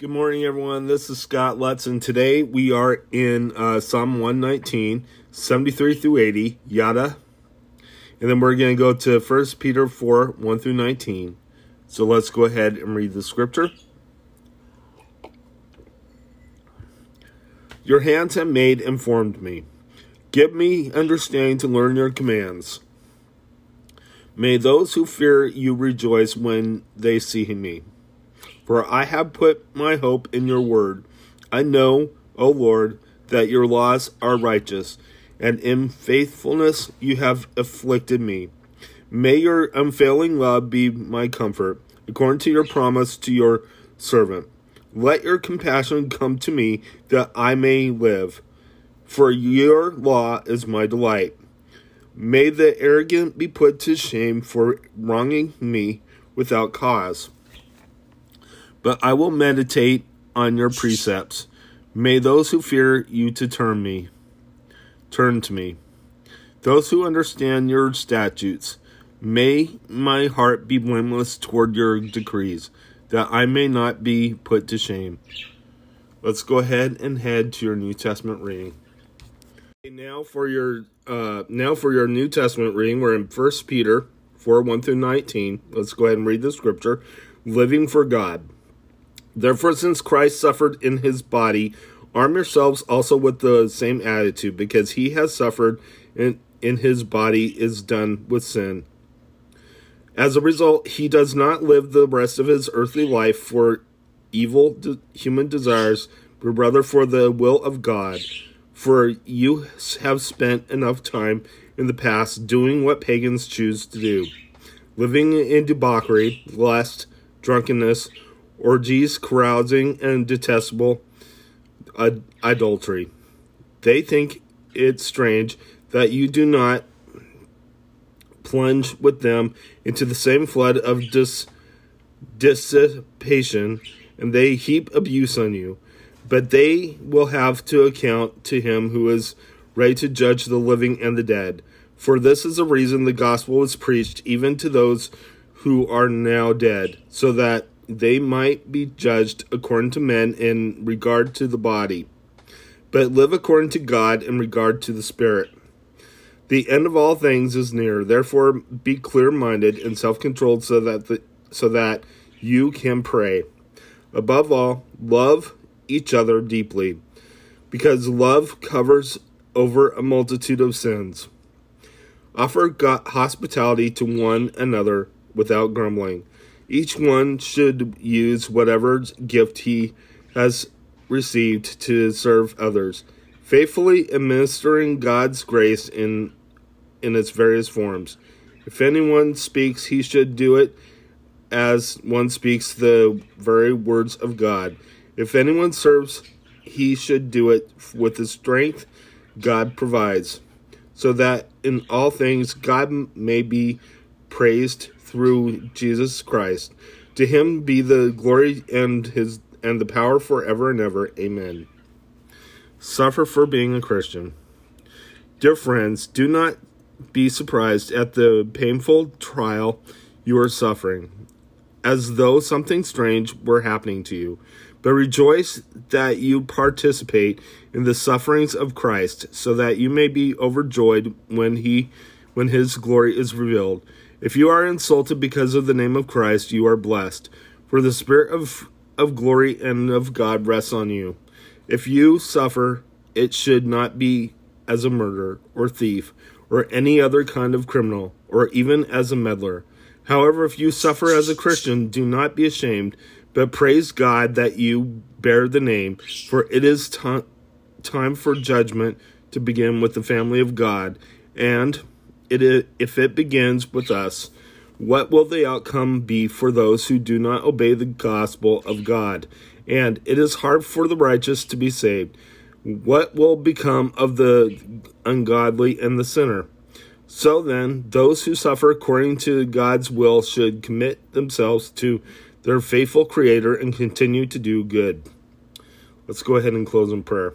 Good morning, everyone. This is Scott Lutz, and today we are in uh, Psalm 119, 73 through 80, yada. And then we're going to go to 1 Peter 4, 1 through 19. So let's go ahead and read the scripture. Your hands have made and formed me. Give me understanding to learn your commands. May those who fear you rejoice when they see me. For I have put my hope in your word. I know, O Lord, that your laws are righteous, and in faithfulness you have afflicted me. May your unfailing love be my comfort, according to your promise to your servant. Let your compassion come to me, that I may live. For your law is my delight. May the arrogant be put to shame for wronging me without cause but I will meditate on your precepts. May those who fear you to turn me turn to me. Those who understand your statutes, may my heart be blameless toward your decrees, that I may not be put to shame. Let's go ahead and head to your New Testament reading. Now for your uh, now for your New Testament reading, we're in First Peter four one through nineteen. Let's go ahead and read the scripture. Living for God. Therefore, since Christ suffered in his body, arm yourselves also with the same attitude, because he has suffered and in his body is done with sin. As a result, he does not live the rest of his earthly life for evil de- human desires, but rather for the will of God. For you have spent enough time in the past doing what pagans choose to do, living in debauchery, lust, drunkenness, orgies, carousing, and detestable ad- adultery. They think it strange that you do not plunge with them into the same flood of dis- dissipation, and they heap abuse on you. But they will have to account to him who is ready to judge the living and the dead. For this is the reason the gospel was preached even to those who are now dead, so that they might be judged according to men in regard to the body, but live according to God in regard to the Spirit. The end of all things is near. Therefore, be clear-minded and self-controlled, so that so that you can pray. Above all, love each other deeply, because love covers over a multitude of sins. Offer God hospitality to one another without grumbling. Each one should use whatever gift he has received to serve others, faithfully administering God's grace in in its various forms. If anyone speaks, he should do it as one speaks the very words of God. If anyone serves, he should do it with the strength God provides, so that in all things God may be praised through Jesus Christ. To him be the glory and his and the power forever and ever. Amen. Suffer for being a Christian. Dear friends, do not be surprised at the painful trial you are suffering, as though something strange were happening to you. But rejoice that you participate in the sufferings of Christ, so that you may be overjoyed when he when his glory is revealed. If you are insulted because of the name of Christ, you are blessed, for the Spirit of, of glory and of God rests on you. If you suffer, it should not be as a murderer or thief or any other kind of criminal or even as a meddler. However, if you suffer as a Christian, do not be ashamed, but praise God that you bear the name, for it is t- time for judgment to begin with the family of God. And it, if it begins with us, what will the outcome be for those who do not obey the gospel of God? And it is hard for the righteous to be saved. What will become of the ungodly and the sinner? So then, those who suffer according to God's will should commit themselves to their faithful Creator and continue to do good. Let's go ahead and close in prayer.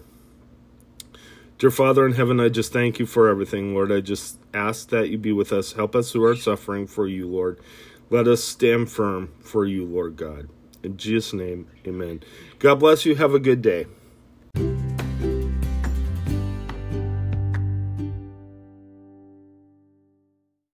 Dear Father in heaven, I just thank you for everything, Lord. I just ask that you be with us. Help us who are suffering for you, Lord. Let us stand firm for you, Lord God. In Jesus' name, amen. God bless you. Have a good day.